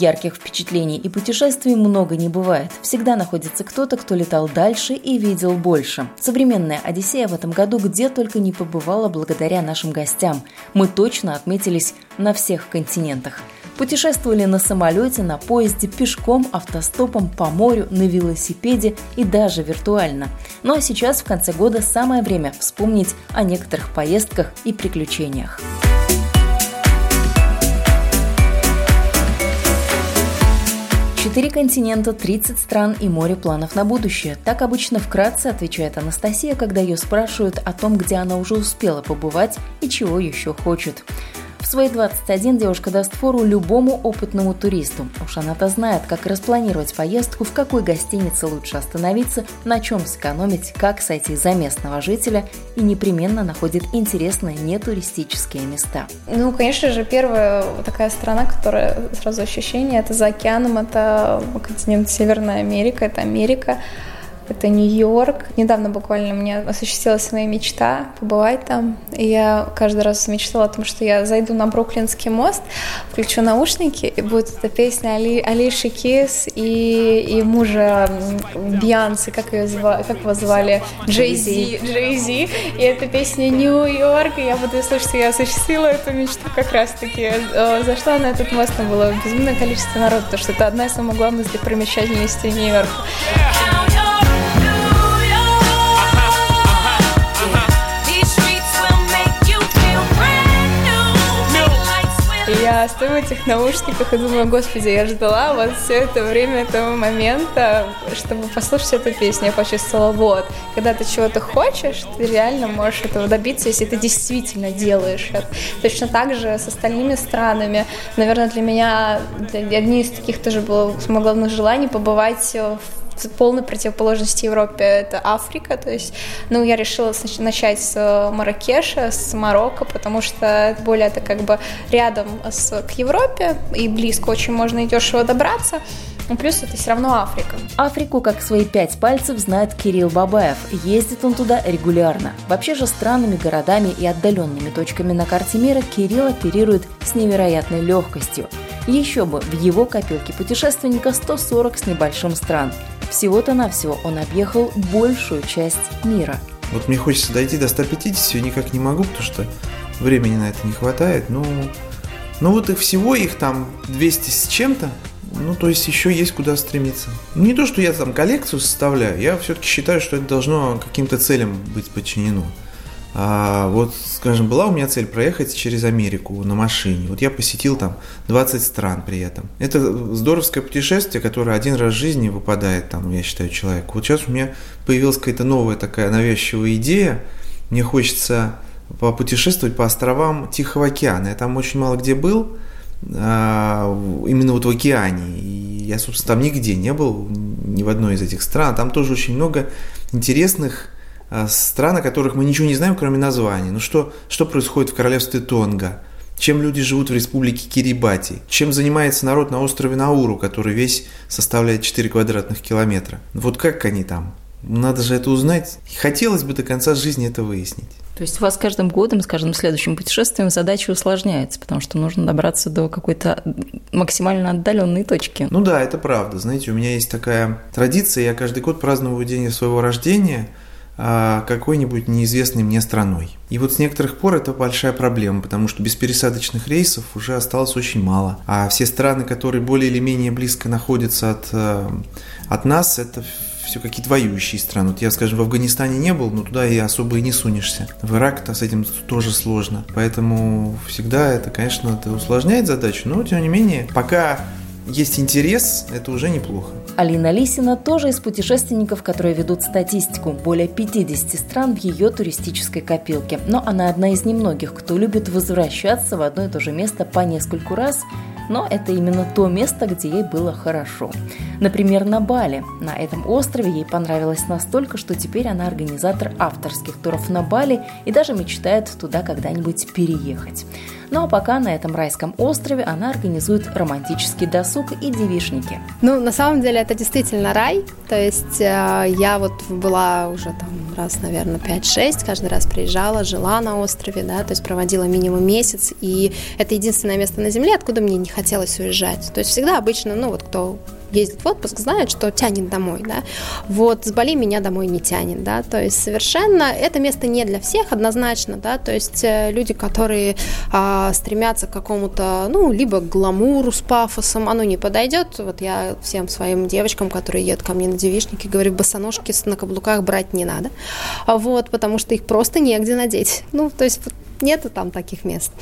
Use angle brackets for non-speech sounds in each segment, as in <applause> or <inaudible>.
Ярких впечатлений и путешествий много не бывает. Всегда находится кто-то, кто летал дальше и видел больше. Современная Одиссея в этом году где только не побывала благодаря нашим гостям. Мы точно отметились на всех континентах. Путешествовали на самолете, на поезде, пешком, автостопом, по морю, на велосипеде и даже виртуально. Ну а сейчас в конце года самое время вспомнить о некоторых поездках и приключениях. Четыре континента, 30 стран и море планов на будущее. Так обычно вкратце отвечает Анастасия, когда ее спрашивают о том, где она уже успела побывать и чего еще хочет. Свои 21 девушка даст фору любому опытному туристу. Уж она-то знает, как распланировать поездку, в какой гостинице лучше остановиться, на чем сэкономить, как сойти за местного жителя и непременно находит интересные нетуристические места. Ну, конечно же, первая такая страна, которая сразу ощущение, это за океаном, это континент Северная Америка, это Америка это Нью-Йорк. Недавно буквально мне осуществилась моя мечта побывать там. И я каждый раз мечтала о том, что я зайду на Бруклинский мост, включу наушники, и будет эта песня Али, Алиши Кис и, и мужа Бьянсы, как, ее звали, как его звали? Джей Зи. Джей Зи. И эта песня Нью-Йорк, и я буду слышать, что я осуществила эту мечту как раз-таки. Э, зашла на этот мост, там было безумное количество народа, потому что это одна из самых главных достопримечательностей Нью-Йорка. Я стою в этих наушниках и думаю, господи, я ждала вот все это время этого момента, чтобы послушать эту песню. Я почувствовала, вот, когда ты чего-то хочешь, ты реально можешь этого добиться, если ты действительно делаешь это. Точно так же с остальными странами. Наверное, для меня одни из таких тоже было самых главных желаний побывать в полной противоположности Европе это Африка, то есть, ну, я решила начать с э, Маракеша, с Марокко, потому что это более это как бы рядом с, к Европе и близко очень можно и дешево добраться, ну, плюс это все равно Африка. Африку, как свои пять пальцев, знает Кирилл Бабаев. Ездит он туда регулярно. Вообще же странными городами и отдаленными точками на карте мира Кирилл оперирует с невероятной легкостью. Еще бы, в его копилке путешественника 140 с небольшим стран. Всего-то навсего он объехал большую часть мира. Вот мне хочется дойти до 150, я никак не могу, потому что времени на это не хватает. Ну, ну вот их всего, их там 200 с чем-то. Ну, то есть еще есть куда стремиться. Не то, что я там коллекцию составляю, я все-таки считаю, что это должно каким-то целям быть подчинено. А вот, скажем, была у меня цель проехать через Америку на машине. Вот я посетил там 20 стран при этом. Это здоровское путешествие, которое один раз в жизни выпадает там, я считаю, человеку. Вот сейчас у меня появилась какая-то новая такая навязчивая идея. Мне хочется попутешествовать по островам Тихого океана. Я там очень мало где был, а, именно вот в океане. И я, собственно, там нигде не был, ни в одной из этих стран. Там тоже очень много интересных а, стран, о которых мы ничего не знаем, кроме названий. Ну что, что происходит в королевстве Тонга? Чем люди живут в республике Кирибати? Чем занимается народ на острове Науру, который весь составляет 4 квадратных километра? Вот как они там? Надо же это узнать. Хотелось бы до конца жизни это выяснить. То есть у вас с каждым годом, с каждым следующим путешествием задача усложняется, потому что нужно добраться до какой-то максимально отдаленной точки. Ну да, это правда. Знаете, у меня есть такая традиция, я каждый год праздную день своего рождения – какой-нибудь неизвестной мне страной. И вот с некоторых пор это большая проблема, потому что без пересадочных рейсов уже осталось очень мало. А все страны, которые более или менее близко находятся от, э, от нас, это все какие-то воюющие страны. Вот я, скажем, в Афганистане не был, но туда и особо и не сунешься. В Ирак-то с этим тоже сложно. Поэтому всегда это, конечно, это усложняет задачу, но тем не менее, пока есть интерес, это уже неплохо. Алина Лисина тоже из путешественников, которые ведут статистику. Более 50 стран в ее туристической копилке. Но она одна из немногих, кто любит возвращаться в одно и то же место по нескольку раз но это именно то место, где ей было хорошо. Например, на Бали. На этом острове ей понравилось настолько, что теперь она организатор авторских туров на Бали и даже мечтает туда когда-нибудь переехать. Ну а пока на этом райском острове она организует романтический досуг и девишники. Ну, на самом деле это действительно рай. То есть э, я вот была уже там раз, наверное, 5-6, каждый раз приезжала, жила на острове, да, то есть проводила минимум месяц, и это единственное место на Земле, откуда мне не хотелось уезжать. То есть всегда обычно, ну вот кто ездит в отпуск, знает, что тянет домой, да. Вот с Бали меня домой не тянет, да, то есть совершенно это место не для всех однозначно, да, то есть э, люди, которые а, стремятся к какому-то, ну, либо гламуру с пафосом, оно не подойдет. Вот я всем своим девочкам, которые едут ко мне на девичники, говорю, босоножки на каблуках брать не надо, вот, потому что их просто негде надеть. Ну, то есть нету там таких мест.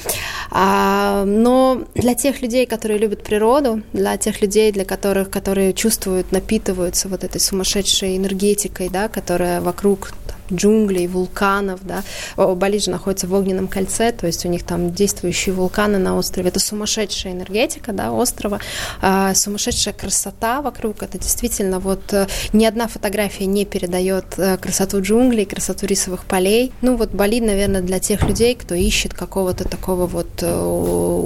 А, но для тех людей, которые любят природу, для тех людей, для которых, которые чувствуют, напитываются вот этой сумасшедшей энергетикой, да, которая вокруг джунглей, вулканов, да. Бали же находится в огненном кольце, то есть у них там действующие вулканы на острове. Это сумасшедшая энергетика, да, острова, а, сумасшедшая красота вокруг. Это действительно вот э, ни одна фотография не передает э, красоту джунглей, красоту рисовых полей. Ну вот Бали, наверное, для тех людей, кто ищет какого-то такого вот э,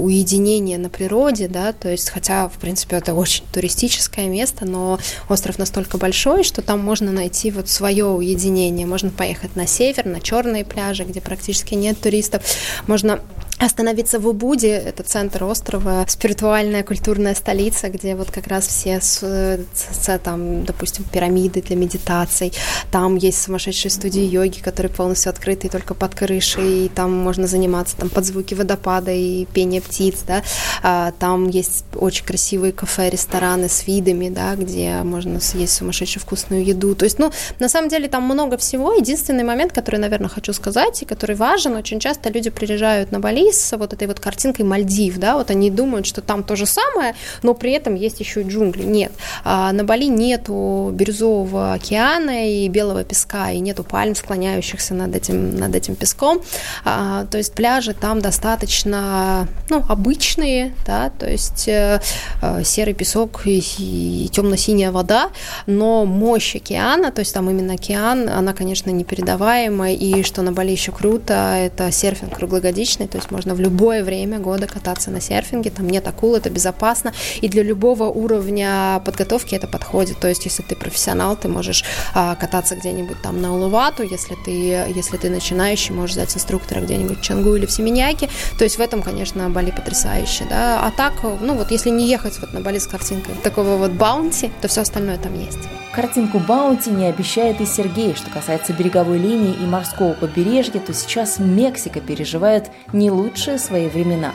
уединения на природе, да, то есть хотя, в принципе, это очень туристическое место, но остров настолько большой, что там можно найти вот свое уединение, можно поехать на север, на черные пляжи, где практически нет туристов. Можно остановиться в Убуде, это центр острова, спиритуальная культурная столица, где вот как раз все, с, с, там, допустим, пирамиды для медитаций, там есть сумасшедшие студии йоги, которые полностью открыты только под крышей, и там можно заниматься там под звуки водопада и пение птиц, да, а, там есть очень красивые кафе, рестораны с видами, да, где можно съесть сумасшедшую вкусную еду, то есть, ну, на самом деле там много всего, единственный момент, который, наверное, хочу сказать, и который важен, очень часто люди приезжают на Бали с вот этой вот картинкой Мальдив, да, вот они думают, что там то же самое, но при этом есть еще и джунгли. Нет, а на Бали нету бирюзового океана и белого песка, и нету пальм, склоняющихся над этим, над этим песком, а, то есть пляжи там достаточно, ну, обычные, да, то есть э, э, серый песок и, темно-синяя вода, но мощь океана, то есть там именно океан, она, конечно, непередаваемая, и что на Бали еще круто, это серфинг круглогодичный, то есть можно в любое время года кататься на серфинге, там нет акул, это безопасно, и для любого уровня подготовки это подходит, то есть если ты профессионал, ты можешь а, кататься где-нибудь там на Улувату, если ты, если ты начинающий, можешь взять инструктора где-нибудь в Чангу или в Семеняке, то есть в этом, конечно, Бали потрясающе, да, а так, ну вот если не ехать вот на Бали с картинкой такого вот баунти, то все остальное там есть. Картинку Баунти не обещает и Сергей. Что касается береговой линии и морского побережья, то сейчас Мексика переживает не лучшие свои времена.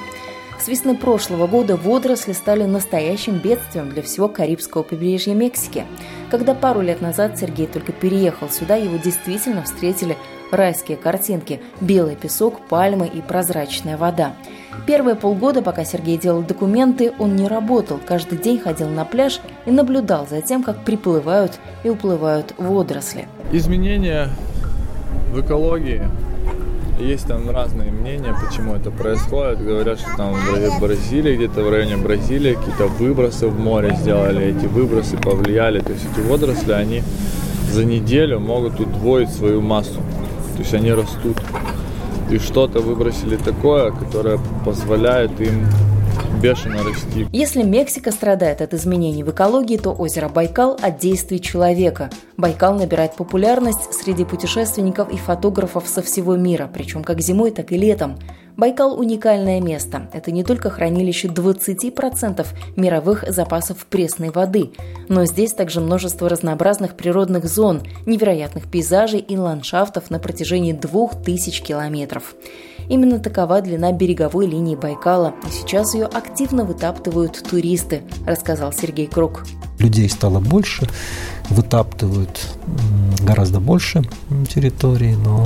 С весны прошлого года водоросли стали настоящим бедствием для всего Карибского побережья Мексики. Когда пару лет назад Сергей только переехал сюда, его действительно встретили райские картинки – белый песок, пальмы и прозрачная вода. Первые полгода, пока Сергей делал документы, он не работал, каждый день ходил на пляж и наблюдал за тем, как приплывают и уплывают водоросли. Изменения в экологии. Есть там разные мнения, почему это происходит. Говорят, что там в Бразилии, где-то в районе Бразилии какие-то выбросы в море сделали, эти выбросы повлияли. То есть эти водоросли, они за неделю могут удвоить свою массу. То есть они растут. И что-то выбросили такое, которое позволяет им бешено расти. Если Мексика страдает от изменений в экологии, то озеро Байкал от действий человека. Байкал набирает популярность среди путешественников и фотографов со всего мира, причем как зимой, так и летом. Байкал – уникальное место. Это не только хранилище 20% мировых запасов пресной воды, но здесь также множество разнообразных природных зон, невероятных пейзажей и ландшафтов на протяжении 2000 километров. Именно такова длина береговой линии Байкала, и сейчас ее активно вытаптывают туристы, рассказал Сергей Круг. Людей стало больше, вытаптывают гораздо больше территории, но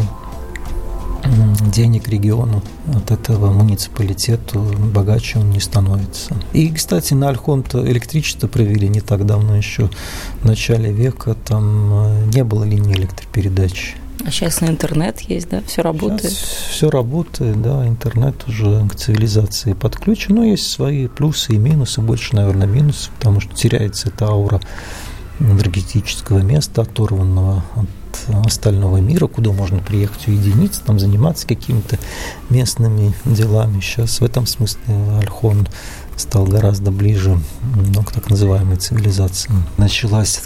денег региону от этого муниципалитету богаче он не становится. И, кстати, на Альхонт электричество провели не так давно еще, в начале века, там э, не было линии электропередач. А сейчас интернет есть, да? Все работает? Сейчас все работает, да, интернет уже к цивилизации подключен, но есть свои плюсы и минусы, больше, наверное, минусов, потому что теряется эта аура энергетического места, оторванного от остального мира, куда можно приехать уединиться, там заниматься какими-то местными делами. Сейчас в этом смысле Альхон стал гораздо ближе ну, к так называемой цивилизации. Началась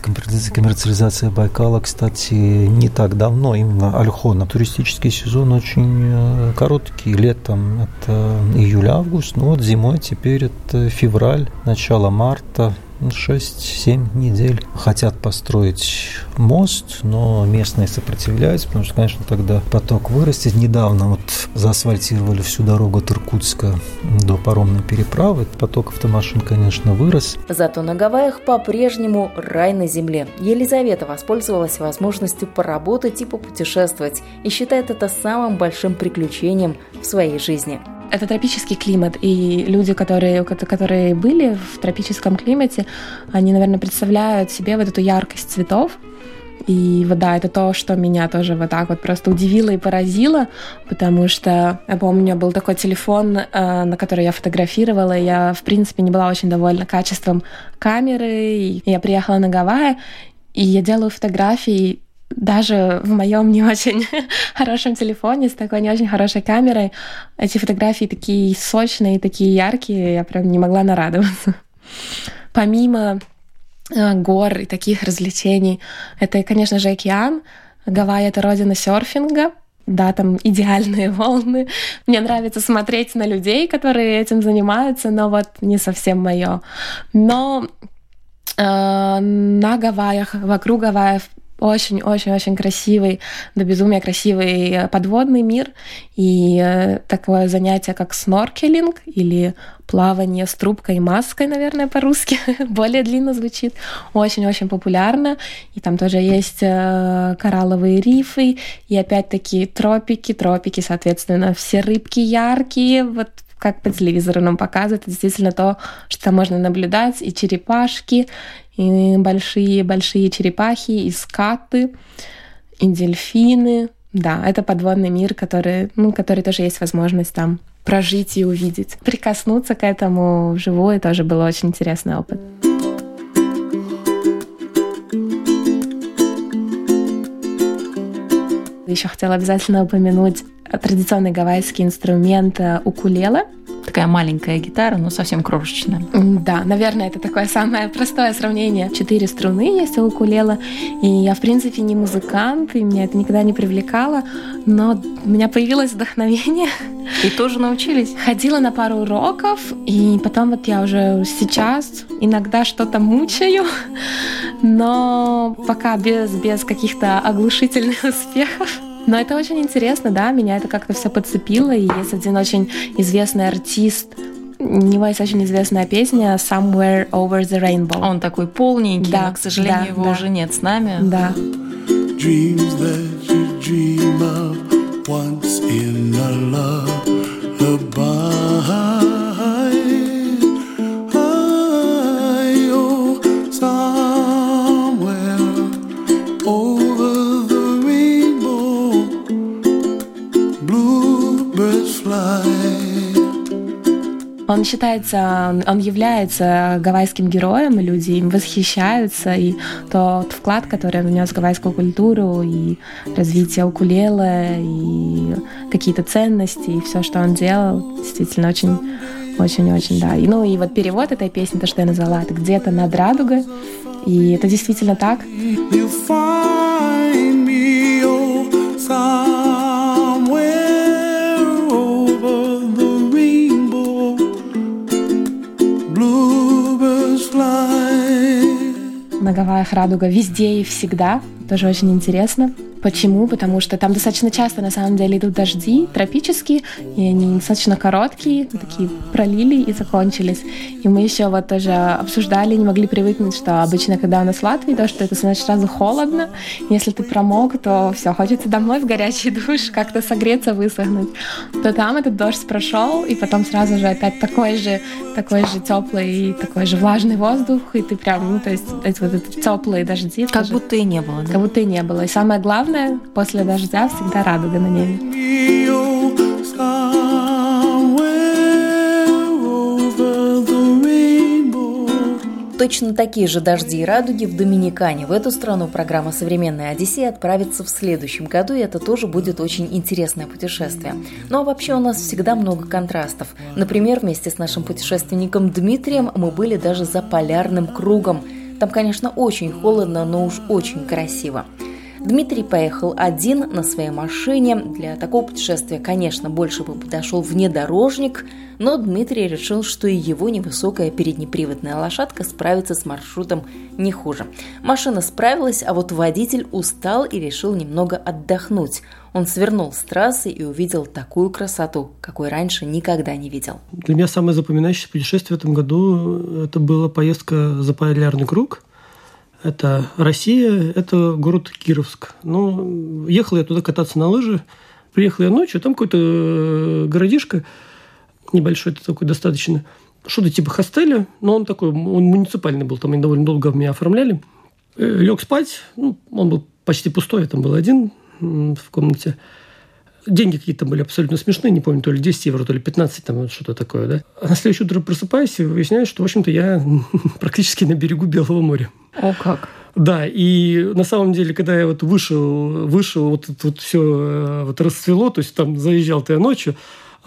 коммерциализация Байкала, кстати, не так давно, именно Альхона. Туристический сезон очень э, короткий. Летом это июль-август, ну вот зимой теперь это февраль, начало марта, 6-7 недель хотят построить мост, но местные сопротивляются, потому что, конечно, тогда поток вырастет. Недавно вот заасфальтировали всю дорогу от Иркутска до паромной переправы. Поток автомашин, конечно, вырос. Зато на Гавайях по-прежнему рай на земле. Елизавета воспользовалась возможностью поработать и попутешествовать и считает это самым большим приключением в своей жизни это тропический климат, и люди, которые, которые были в тропическом климате, они, наверное, представляют себе вот эту яркость цветов, и вот да, это то, что меня тоже вот так вот просто удивило и поразило, потому что я помню, у меня был такой телефон, э, на который я фотографировала, я, в принципе, не была очень довольна качеством камеры, и я приехала на Гавайи, и я делаю фотографии, даже в моем не очень <laughs> хорошем телефоне с такой не очень хорошей камерой эти фотографии такие сочные, такие яркие, я прям не могла нарадоваться. Помимо э, гор и таких развлечений, это, конечно же, океан. Гавайи — это родина серфинга, да, там идеальные <laughs> волны. Мне нравится смотреть на людей, которые этим занимаются, но вот не совсем мое. Но э, на Гавайях, вокруг Гавайев очень-очень-очень красивый, до безумия красивый э, подводный мир. И э, такое занятие, как сноркелинг или плавание с трубкой и маской, наверное, по-русски, <laughs> более длинно звучит, очень-очень популярно. И там тоже есть э, коралловые рифы, и опять-таки тропики, тропики, соответственно, все рыбки яркие, вот как по телевизору нам показывают, это действительно то, что можно наблюдать, и черепашки, и большие-большие черепахи, и скаты, и дельфины. Да, это подводный мир, который, ну, который тоже есть возможность там прожить и увидеть. Прикоснуться к этому вживую тоже был очень интересный опыт. Еще хотела обязательно упомянуть традиционный гавайский инструмент э, укулеле. Такая маленькая гитара, но совсем крошечная. Да, наверное, это такое самое простое сравнение. Четыре струны есть у укулеле, и я, в принципе, не музыкант, и меня это никогда не привлекало, но у меня появилось вдохновение. И тоже научились? Ходила на пару уроков, и потом вот я уже сейчас иногда что-то мучаю, но пока без, без каких-то оглушительных <laughs> успехов. Но это очень интересно, да, меня это как-то все подцепило. И есть один очень известный артист, у него есть очень известная песня Somewhere Over the Rainbow. Он такой полненький, да, но, к сожалению, да, его да. уже нет с нами. Да. Dreams that you dream of once in a lullaby. Он считается, он является гавайским героем, люди им восхищаются, и тот вклад, который он внес в гавайскую культуру, и развитие укулеле, и какие-то ценности, и все, что он делал, действительно очень очень-очень, да. И, ну и вот перевод этой песни, то, что я назвала, это где-то над радугой. И это действительно так. You find me, oh, на Гавайях радуга везде и всегда. Тоже очень интересно. Почему? Потому что там достаточно часто, на самом деле, идут дожди тропические, и они достаточно короткие, такие пролили и закончились. И мы еще вот тоже обсуждали, не могли привыкнуть, что обычно, когда у нас в Латвии дождь, то это значит сразу холодно. Если ты промок, то все, хочется домой в горячий душ, как-то согреться, высохнуть. То там этот дождь прошел, и потом сразу же опять такой же, такой же теплый, такой же влажный воздух, и ты прям, ну, то есть эти вот эти теплые дожди. Как тоже, будто и не было, да? Как будто и не было. И самое главное, главное, после дождя всегда радуга на небе. Точно такие же дожди и радуги в Доминикане. В эту страну программа «Современная Одиссея» отправится в следующем году, и это тоже будет очень интересное путешествие. Ну а вообще у нас всегда много контрастов. Например, вместе с нашим путешественником Дмитрием мы были даже за полярным кругом. Там, конечно, очень холодно, но уж очень красиво. Дмитрий поехал один на своей машине. Для такого путешествия, конечно, больше бы подошел внедорожник, но Дмитрий решил, что и его невысокая переднеприводная лошадка справится с маршрутом не хуже. Машина справилась, а вот водитель устал и решил немного отдохнуть. Он свернул с трассы и увидел такую красоту, какой раньше никогда не видел. Для меня самое запоминающееся путешествие в этом году – это была поездка за Полярный круг – это Россия, это город Кировск. Ну, ехал я туда кататься на лыжи. Приехал я ночью, там какой-то э, городишко небольшой, это такой достаточно, что-то типа хостеля, но он такой, он муниципальный был, там они довольно долго меня оформляли. Э, Лег спать, ну, он был почти пустой, я там был один в комнате. Деньги какие-то были абсолютно смешные, не помню, то ли 10 евро, то ли 15, там что-то такое, да. А на следующее утро просыпаюсь и выясняю, что, в общем-то, я <laughs> практически на берегу Белого моря. О, как! Да, и на самом деле, когда я вот вышел, вышел, вот это вот все э, вот расцвело, то есть там заезжал ты ночью,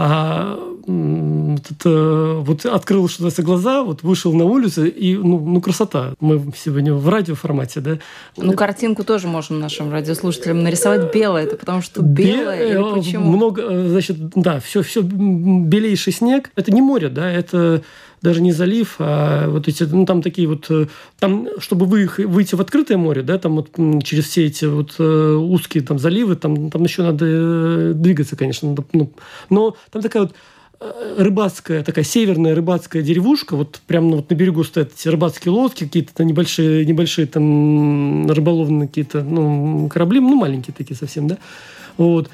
а это, вот открыл что-то глаза, вот вышел на улицу, и ну, ну красота. Мы сегодня в радиоформате, да. Ну, картинку тоже можем нашим радиослушателям нарисовать белое, это потому что белое Бе- или почему? Много, э, значит, да, все, все белейший снег. Это не море, да, это даже не залив, а вот эти, ну, там такие вот, э, там, чтобы вы, выйти в открытое море, да, там вот через все эти вот э, узкие там заливы, там, там еще надо э, двигаться, конечно, ну, но там такая вот рыбацкая, такая северная рыбацкая деревушка, вот прямо вот на берегу стоят эти рыбацкие лодки, какие-то небольшие, небольшие там рыболовные какие-то, ну, корабли, ну, маленькие такие совсем, да, вот,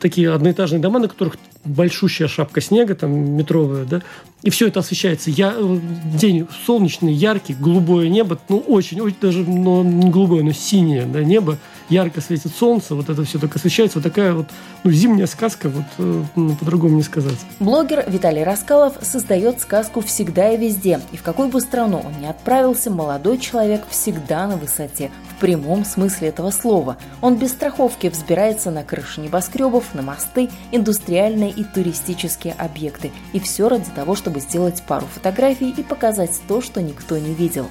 такие одноэтажные дома, на которых большущая шапка снега, там, метровая, да, и все это освещается. Я, э, день солнечный, яркий, голубое небо, ну, очень, очень даже, но не голубое, но синее, да, небо, ярко светит солнце, вот это все так освещается, вот такая вот, ну, зимняя сказка, вот, э, ну, по-другому не сказать. Блогер Виталий Раскалов создает сказку всегда и везде, и в какую бы страну он ни отправился, молодой человек всегда на высоте, в прямом смысле этого слова. Он без страховки взбирается на крыши небоскребов, на мосты, индустриальные и туристические объекты, и все ради того, чтобы сделать пару фотографий и показать то, что никто не видел.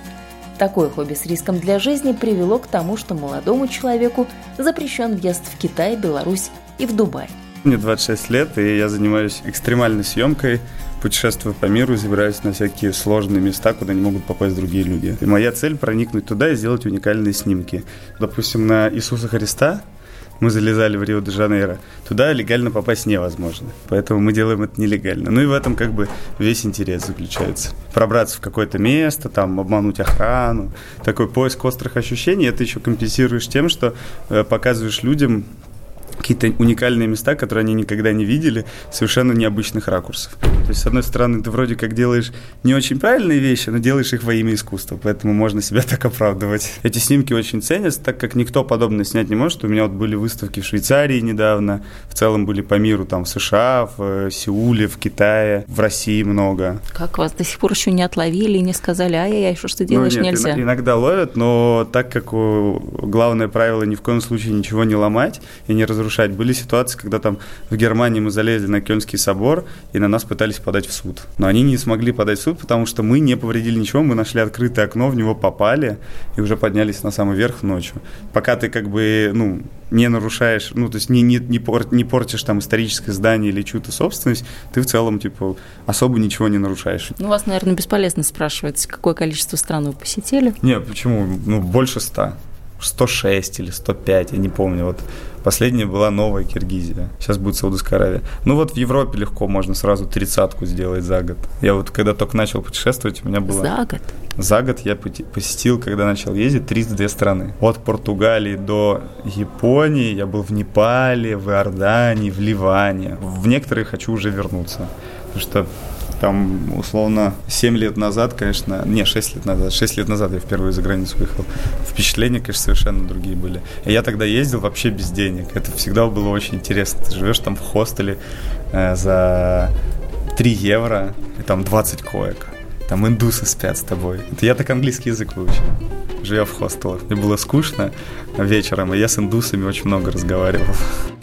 Такое хобби с риском для жизни привело к тому, что молодому человеку запрещен въезд в Китай, Беларусь и в Дубай. Мне 26 лет, и я занимаюсь экстремальной съемкой, путешествую по миру, забираюсь на всякие сложные места, куда не могут попасть другие люди. И моя цель проникнуть туда и сделать уникальные снимки. Допустим, на Иисуса Христа мы залезали в Рио-де-Жанейро, туда легально попасть невозможно. Поэтому мы делаем это нелегально. Ну и в этом как бы весь интерес заключается. Пробраться в какое-то место, там, обмануть охрану. Такой поиск острых ощущений, это еще компенсируешь тем, что э, показываешь людям какие-то уникальные места, которые они никогда не видели, совершенно необычных ракурсов. То есть, с одной стороны, ты вроде как делаешь не очень правильные вещи, но делаешь их во имя искусства, поэтому можно себя <laughs> так оправдывать. Эти снимки очень ценятся, так как никто подобное снять не может. У меня вот были выставки в Швейцарии недавно, в целом были по миру, там, в США, в э, Сеуле, в Китае, в России много. Как вас до сих пор еще не отловили и не сказали, ай-яй-яй, что ж ты делаешь, ну, нет, нельзя? Иногда ловят, но так как главное правило ни в коем случае ничего не ломать и не разрушать разрушать. Были ситуации, когда там в Германии мы залезли на Кёльнский собор, и на нас пытались подать в суд. Но они не смогли подать в суд, потому что мы не повредили ничего, мы нашли открытое окно, в него попали и уже поднялись на самый верх ночью. Пока ты как бы, ну, не нарушаешь, ну, то есть не, не, не, пор, не портишь там историческое здание или чью-то собственность, ты в целом, типа, особо ничего не нарушаешь. Ну, вас, наверное, бесполезно спрашивать, какое количество стран вы посетили? Не, почему? Ну, больше ста. 106 или 105, я не помню. Вот последняя была новая Киргизия. Сейчас будет Саудовская Аравия. Ну вот в Европе легко можно сразу тридцатку сделать за год. Я вот когда только начал путешествовать, у меня было... За год? За год я посетил, когда начал ездить, 32 страны. От Португалии до Японии. Я был в Непале, в Иордании, в Ливане. В некоторые хочу уже вернуться. Потому что Там, условно, 7 лет назад, конечно, не, 6 лет назад, 6 лет назад я впервые за границу выехал. Впечатления, конечно, совершенно другие были. И я тогда ездил вообще без денег. Это всегда было очень интересно. Ты живешь там в хостеле э, за 3 евро, и там 20 коек. Там индусы спят с тобой. Это я так английский язык выучил живя в хостелах. Мне было скучно вечером, и я с индусами очень много разговаривал.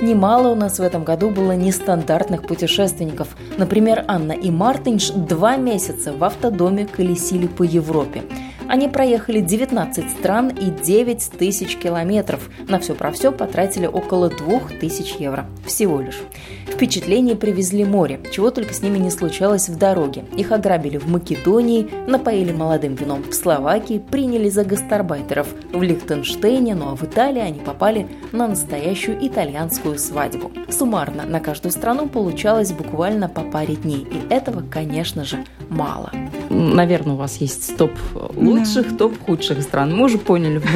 Немало у нас в этом году было нестандартных путешественников. Например, Анна и Мартинш два месяца в автодоме колесили по Европе. Они проехали 19 стран и 9 тысяч километров. На все про все потратили около 2 тысяч евро. Всего лишь. Впечатление привезли море, чего только с ними не случалось в дороге. Их ограбили в Македонии, напоили молодым вином в Словакии, приняли за гастарбайтеров в Лихтенштейне, ну а в Италии они попали на настоящую итальянскую свадьбу. Суммарно на каждую страну получалось буквально по паре дней, и этого, конечно же, мало. Наверное, у вас есть топ лучших, да. топ худших стран. Мы уже поняли, в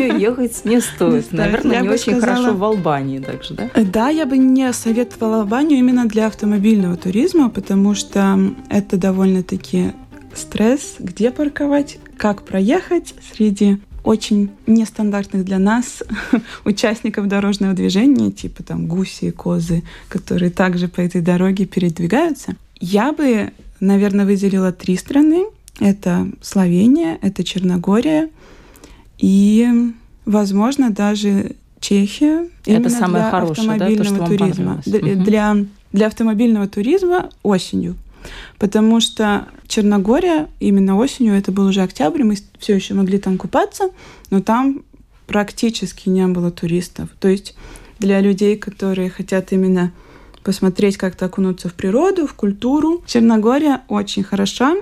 Македонию ехать не стоит. Наверное, не очень хорошо в Албании также, да? Да, я бы не советовала Албанию именно для автомобильного туризма, потому что это довольно-таки стресс, где парковать, как проехать среди очень нестандартных для нас <laughs> участников дорожного движения, типа там гуси и козы, которые также по этой дороге передвигаются. Я бы наверное, выделила три страны. Это Словения, это Черногория и, возможно, даже Чехия. Это самое для хорошее, автомобильного да, то, туризма. Для, для автомобильного туризма осенью. Потому что Черногория именно осенью, это был уже октябрь, мы все еще могли там купаться, но там практически не было туристов. То есть для людей, которые хотят именно посмотреть, как-то окунуться в природу, в культуру. Черногория очень хороша.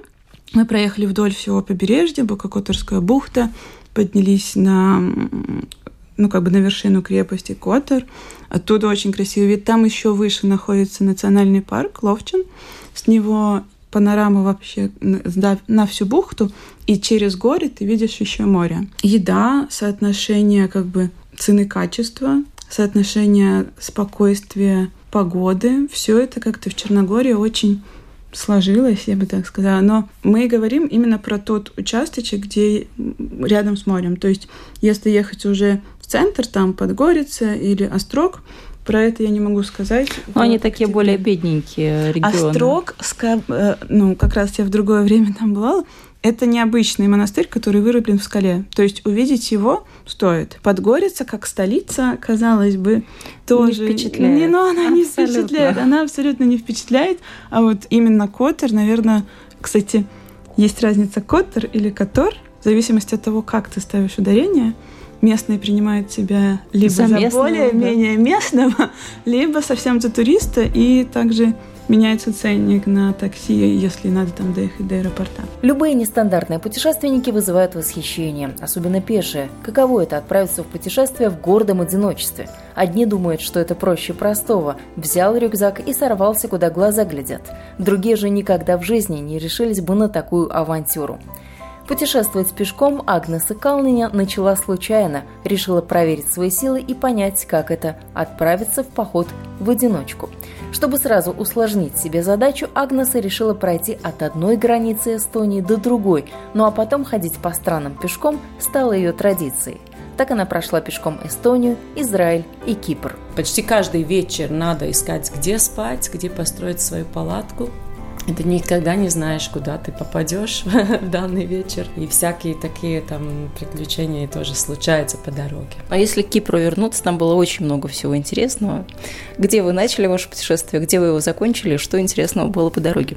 Мы проехали вдоль всего побережья, Бококоторская бухта, поднялись на ну, как бы на вершину крепости Котор. Оттуда очень красивый вид. Там еще выше находится национальный парк Ловчин. С него панорама вообще на всю бухту, и через горы ты видишь еще море. Еда, соотношение как бы цены-качества, соотношение спокойствия погоды, все это как-то в Черногории очень сложилось, я бы так сказала. Но мы говорим именно про тот участочек, где рядом с морем. То есть, если ехать уже в центр, там Подгорица или Острог, про это я не могу сказать. Но они такие более бедненькие регионы. Острог, э, ну, как раз я в другое <laughs> время там бывала, это необычный монастырь, который вырублен в скале. То есть увидеть его стоит. Подгорица, как столица, казалось бы, тоже... Не впечатляет. Не, но она абсолютно. не впечатляет. Она абсолютно не впечатляет. А вот именно Котор, наверное... Кстати, есть разница Котор или Котор, в зависимости от того, как ты ставишь ударение. Местные принимают тебя либо за, за более-менее да. местного, <laughs> либо совсем за туриста, и также меняется ценник на такси, если надо там доехать до аэропорта. Любые нестандартные путешественники вызывают восхищение, особенно пешие. Каково это отправиться в путешествие в гордом одиночестве? Одни думают, что это проще простого. Взял рюкзак и сорвался, куда глаза глядят. Другие же никогда в жизни не решились бы на такую авантюру. Путешествовать пешком Агнеса Калныня начала случайно, решила проверить свои силы и понять, как это – отправиться в поход в одиночку. Чтобы сразу усложнить себе задачу, Агнеса решила пройти от одной границы Эстонии до другой, ну а потом ходить по странам пешком стало ее традицией. Так она прошла пешком Эстонию, Израиль и Кипр. Почти каждый вечер надо искать, где спать, где построить свою палатку ты никогда не знаешь, куда ты попадешь <laughs> в данный вечер. И всякие такие там приключения тоже случаются по дороге. А если к Кипру вернуться, там было очень много всего интересного. Где вы начали ваше путешествие, где вы его закончили, что интересного было по дороге?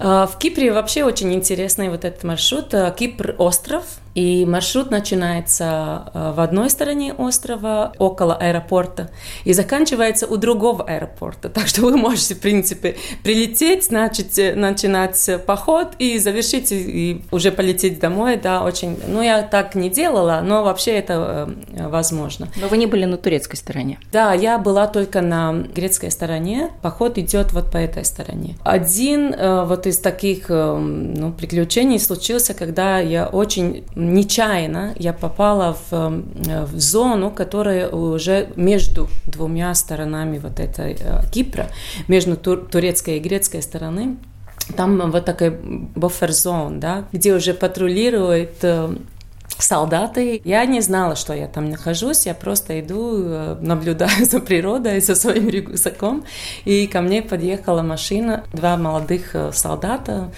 А, в Кипре вообще очень интересный вот этот маршрут. А, Кипр – остров, и маршрут начинается а, в одной стороне острова, около аэропорта, и заканчивается у другого аэропорта. <laughs> Так что вы можете, в принципе, прилететь, значит, начинать поход и завершить, и уже полететь домой, да, очень... Ну, я так не делала, но вообще это э, возможно. Но вы не были на турецкой стороне? Да, я была только на грецкой стороне, поход идет вот по этой стороне. Один э, вот из таких э, ну, приключений случился, когда я очень нечаянно я попала в, э, в зону, которая уже между двумя сторонами вот этой э, Кипра, между тур, турецкой и грецкой стороны. там вот такой буфер-зон, да, где уже патрулирует э, солдаты. Я не знала, что я там нахожусь, я просто иду, э, наблюдаю <laughs> за природой со своим рюкзаком, и ко мне подъехала машина, два молодых э, солдата,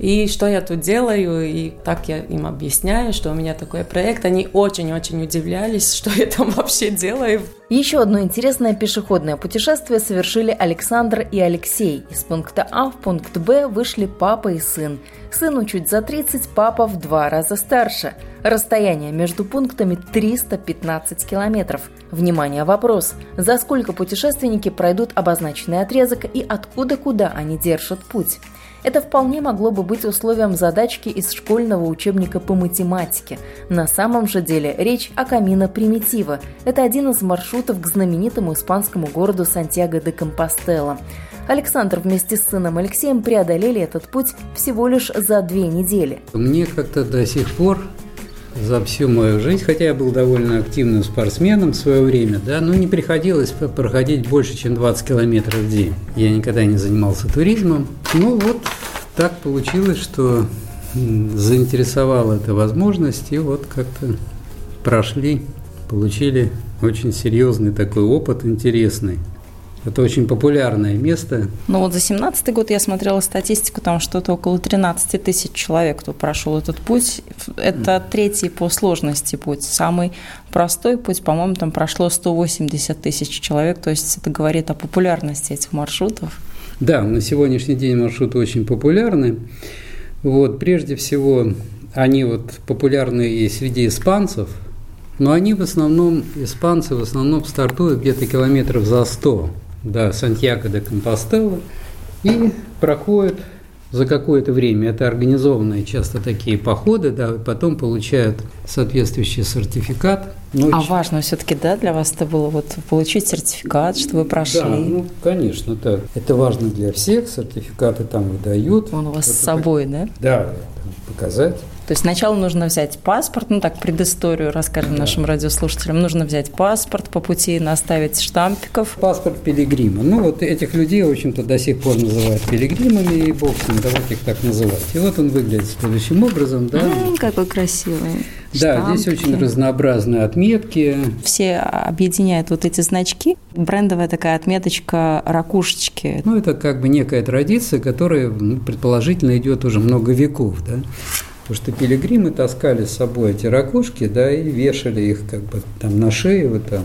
и что я тут делаю, и так я им объясняю, что у меня такой проект. Они очень-очень удивлялись, <laughs> что я там вообще делаю. Еще одно интересное пешеходное путешествие совершили Александр и Алексей. Из пункта А в пункт Б вышли папа и сын. Сыну чуть за 30, папа в два раза старше. Расстояние между пунктами 315 километров. Внимание, вопрос. За сколько путешественники пройдут обозначенный отрезок и откуда куда они держат путь? Это вполне могло бы быть условием задачки из школьного учебника по математике. На самом же деле речь о Камино Примитива. Это один из маршрутов к знаменитому испанскому городу Сантьяго де Компостела. Александр вместе с сыном Алексеем преодолели этот путь всего лишь за две недели. Мне как-то до сих пор за всю мою жизнь, хотя я был довольно активным спортсменом в свое время, да, но не приходилось проходить больше, чем 20 километров в день. Я никогда не занимался туризмом. Ну вот так получилось, что заинтересовала эта возможность, и вот как-то прошли, получили очень серьезный такой опыт, интересный. Это очень популярное место. Ну вот за 17 год я смотрела статистику, там что-то около 13 тысяч человек, кто прошел этот путь. Это третий по сложности путь. Самый простой путь, по-моему, там прошло 180 тысяч человек, то есть это говорит о популярности этих маршрутов. Да, на сегодняшний день маршруты очень популярны. Вот, прежде всего, они вот популярны и среди испанцев, но они в основном, испанцы в основном стартуют где-то километров за 100 до Сантьяго де Компостела и проходят за какое-то время. Это организованные часто такие походы, да, потом получают соответствующий сертификат. Ну, а важно все-таки, да, для вас это было вот получить сертификат, что вы прошли? Да, ну, конечно, так. Это важно для всех, сертификаты там выдают. Он у вас с собой, так, да? Да, показать. То есть сначала нужно взять паспорт, ну так, предысторию расскажем да. нашим радиослушателям. Нужно взять паспорт по пути, наставить штампиков. Паспорт пилигрима. Ну вот этих людей, в общем-то, до сих пор называют пилигримами, и бог с ним, давайте их так называть. И вот он выглядит следующим образом, да. М-м, какой красивый. Да, штампики. здесь очень разнообразные отметки. Все объединяют вот эти значки. Брендовая такая отметочка ракушечки. Ну, это как бы некая традиция, которая ну, предположительно идет уже много веков, да. Потому что пилигримы таскали с собой эти ракушки, да, и вешали их как бы там на шею, вот там.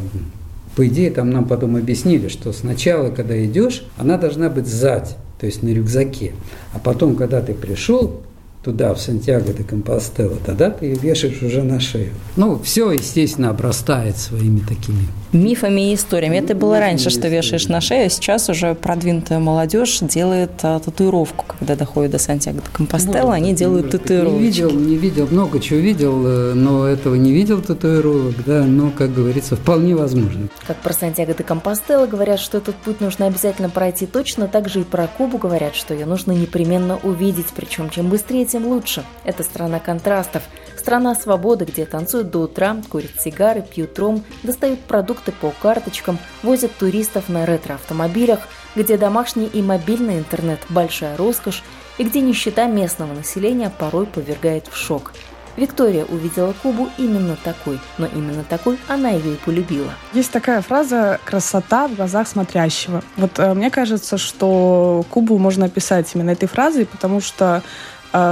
По идее, там нам потом объяснили, что сначала, когда идешь, она должна быть сзади, то есть на рюкзаке. А потом, когда ты пришел, туда, в Сантьяго де Компостела, тогда ты ее вешаешь уже на шею. Ну, все, естественно, обрастает своими такими мифами и историями. Это было раньше, что вешаешь на шею, а сейчас уже продвинутая молодежь делает а, татуировку, когда доходит до Сантьяго де Компостела, они делают татуировку. Не видел, не видел, много чего видел, э, но этого не видел татуировок, да, но, как говорится, вполне возможно. Как про Сантьяго де Компостела говорят, что этот путь нужно обязательно пройти точно, так же и про Кубу говорят, что ее нужно непременно увидеть, причем чем быстрее, тем лучше. Это страна контрастов, страна свободы, где танцуют до утра, курят сигары, пьют ром, достают продукты по карточкам, возят туристов на ретро-автомобилях, где домашний и мобильный интернет – большая роскошь, и где нищета местного населения порой повергает в шок. Виктория увидела Кубу именно такой, но именно такой она ее и полюбила. Есть такая фраза «красота в глазах смотрящего». Вот э, мне кажется, что Кубу можно описать именно этой фразой, потому что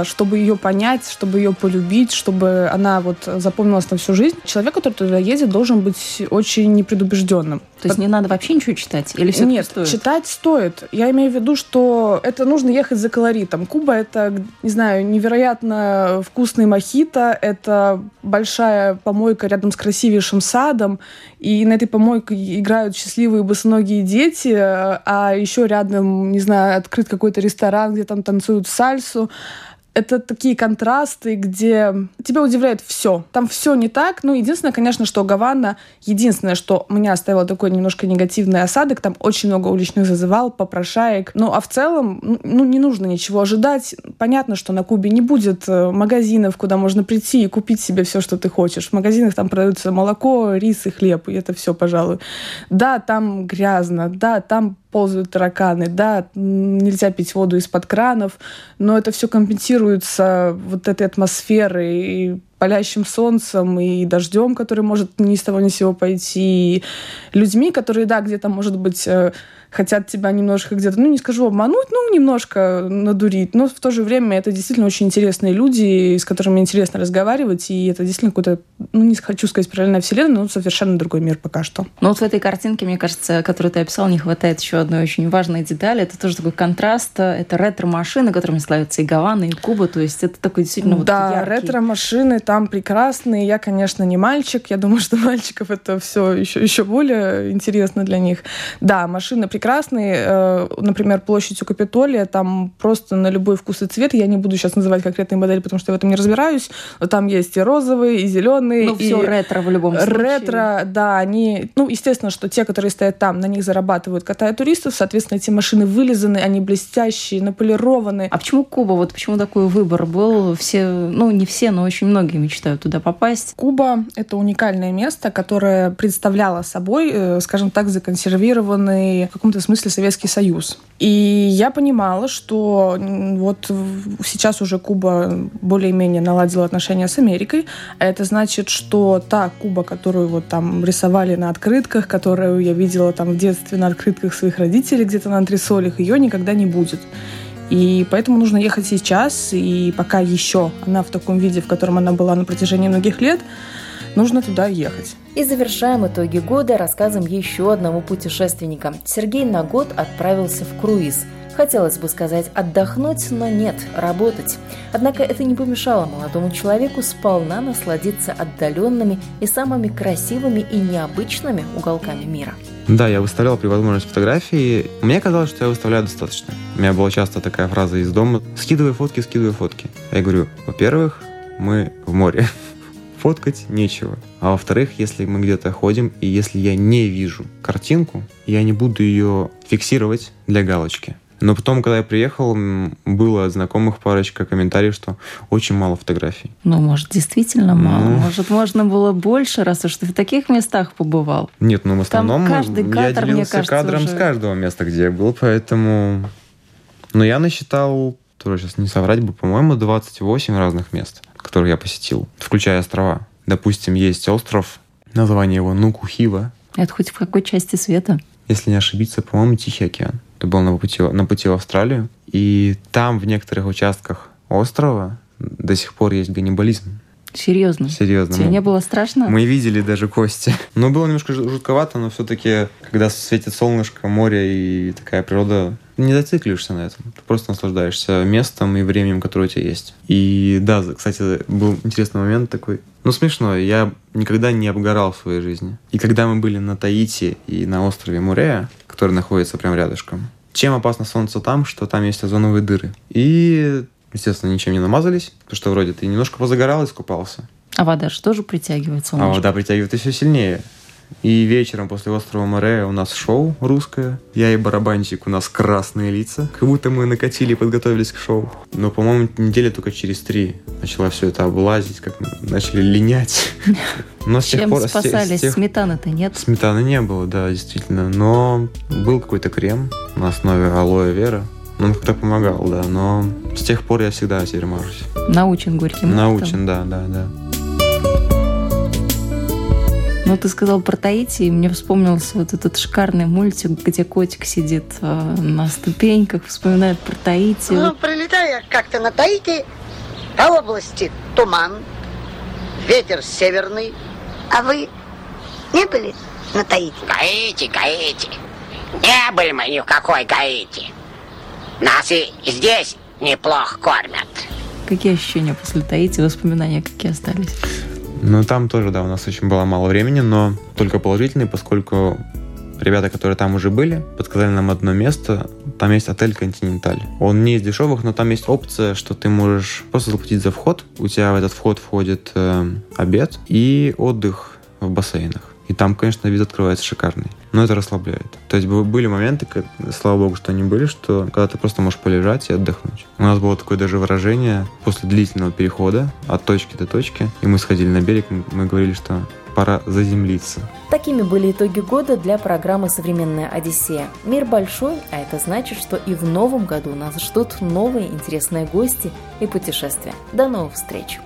чтобы ее понять, чтобы ее полюбить, чтобы она вот запомнилась на всю жизнь. Человек, который туда едет, должен быть очень непредубежденным. То есть не надо вообще ничего читать? Или все Нет, стоит? читать стоит. Я имею в виду, что это нужно ехать за колоритом. Куба — это, не знаю, невероятно вкусный мохито, это большая помойка рядом с красивейшим садом, и на этой помойке играют счастливые босоногие дети, а еще рядом, не знаю, открыт какой-то ресторан, где там танцуют сальсу это такие контрасты, где тебя удивляет все. Там все не так. Ну, единственное, конечно, что Гавана, единственное, что меня оставило такой немножко негативный осадок, там очень много уличных зазывал, попрошаек. Ну, а в целом, ну, не нужно ничего ожидать. Понятно, что на Кубе не будет э, магазинов, куда можно прийти и купить себе все, что ты хочешь. В магазинах там продаются молоко, рис и хлеб, и это все, пожалуй. Да, там грязно, да, там ползают тараканы, да, нельзя пить воду из-под кранов, но это все компенсируется вот этой атмосферой и палящим солнцем и дождем, который может ни с того ни с сего пойти, и людьми, которые, да, где-то, может быть, э, хотят тебя немножко где-то, ну, не скажу обмануть, ну, немножко надурить, но в то же время это действительно очень интересные люди, с которыми интересно разговаривать, и это действительно какой-то, ну, не хочу сказать параллельная вселенная, но совершенно другой мир пока что. Ну, вот в этой картинке, мне кажется, которую ты описал, не хватает еще одной очень важной детали. Это тоже такой контраст. Это ретро-машины, которыми славятся и Гавана, и Куба. То есть это такой действительно вот Да, яркий... ретро-машины там прекрасные. Я, конечно, не мальчик. Я думаю, <laughs> что мальчиков это все еще, еще более интересно для них. Да, машины прекрасные прекрасный. Э, например, площадь у Капитолия, там просто на любой вкус и цвет. Я не буду сейчас называть конкретные модели, потому что я в этом не разбираюсь. Но там есть и розовые, и зеленые. Ну, все ретро в любом случае. Ретро, да, они... Ну, естественно, что те, которые стоят там, на них зарабатывают, катая туристов. Соответственно, эти машины вылизаны, они блестящие, наполированы. А почему Куба? Вот почему такой выбор был? Все, ну, не все, но очень многие мечтают туда попасть. Куба — это уникальное место, которое представляло собой, э, скажем так, законсервированный в каком-то каком-то смысле Советский Союз. И я понимала, что вот сейчас уже Куба более-менее наладила отношения с Америкой, а это значит, что та Куба, которую вот там рисовали на открытках, которую я видела там в детстве на открытках своих родителей где-то на антресолях, ее никогда не будет. И поэтому нужно ехать сейчас, и пока еще она в таком виде, в котором она была на протяжении многих лет, нужно туда ехать. И завершаем итоги года рассказом еще одного путешественника. Сергей на год отправился в круиз. Хотелось бы сказать отдохнуть, но нет, работать. Однако это не помешало молодому человеку сполна насладиться отдаленными и самыми красивыми и необычными уголками мира. Да, я выставлял при возможности фотографии. Мне казалось, что я выставляю достаточно. У меня была часто такая фраза из дома «скидывай фотки, скидывай фотки». Я говорю, во-первых, мы в море <laughs> фоткать нечего. А во-вторых, если мы где-то ходим, и если я не вижу картинку, я не буду ее фиксировать для галочки. Но потом, когда я приехал, было от знакомых парочка комментариев, что очень мало фотографий. Ну, может, действительно мало. Ну... Может, можно было больше, раз уж ты в таких местах побывал. Нет, ну в основном Там каждый кадр, я делился кажется, кадром уже... с каждого места, где я был, поэтому... Но я насчитал, тоже сейчас не соврать бы, по-моему, 28 разных мест которые я посетил, включая острова. Допустим, есть остров, название его Нукухива. Это хоть в какой части света? Если не ошибиться, по-моему, Тихий океан. Это был на пути, на пути в Австралию. И там, в некоторых участках острова, до сих пор есть ганнибализм. Серьезно? Серьезно. Тебе мы, не было страшно? Мы видели даже кости. Но было немножко жутковато, но все-таки, когда светит солнышко, море и такая природа, не зацикливаешься на этом. Ты просто наслаждаешься местом и временем, которое у тебя есть. И да, кстати, был интересный момент такой. Ну, смешно, я никогда не обгорал в своей жизни. И когда мы были на Таити и на острове Мурея, который находится прям рядышком, чем опасно солнце там, что там есть озоновые дыры. И Естественно, ничем не намазались, потому что вроде ты немножко позагорал и искупался. А вода же тоже притягивает солнышко? А вода притягивает еще сильнее. И вечером после острова Море у нас шоу русское. Я и барабанщик, у нас красные лица. Как будто мы накатили и подготовились к шоу. Но, по-моему, недели только через три начала все это облазить, как мы начали линять. <laughs> Но с Чем пор, спасались? Тех... Сметаны-то нет? Сметаны не было, да, действительно. Но был какой-то крем на основе алоэ вера. Он как-то помогал, да, но с тех пор я всегда теперь мажусь. Научен горьким Научен, да, да, да. Ну, ты сказал про Таити, и мне вспомнился вот этот шикарный мультик, где котик сидит э, на ступеньках, вспоминает про Таити. Ну, прилетая как-то на Таити, по области туман, ветер северный. А вы не были на Таити? Гаити, Гаити. Не были мы ни в какой Гаити. Нас и здесь неплохо кормят. Какие ощущения после Таити, воспоминания какие остались? Ну, там тоже, да, у нас очень было мало времени, но только положительные, поскольку ребята, которые там уже были, подсказали нам одно место. Там есть отель «Континенталь». Он не из дешевых, но там есть опция, что ты можешь просто заплатить за вход. У тебя в этот вход входит э, обед и отдых в бассейнах. И там, конечно, вид открывается шикарный. Но это расслабляет. То есть были моменты, когда, слава богу, что они были, что когда ты просто можешь полежать и отдохнуть. У нас было такое даже выражение после длительного перехода от точки до точки. И мы сходили на берег, мы говорили, что пора заземлиться. Такими были итоги года для программы «Современная Одиссея». Мир большой, а это значит, что и в новом году нас ждут новые интересные гости и путешествия. До новых встреч!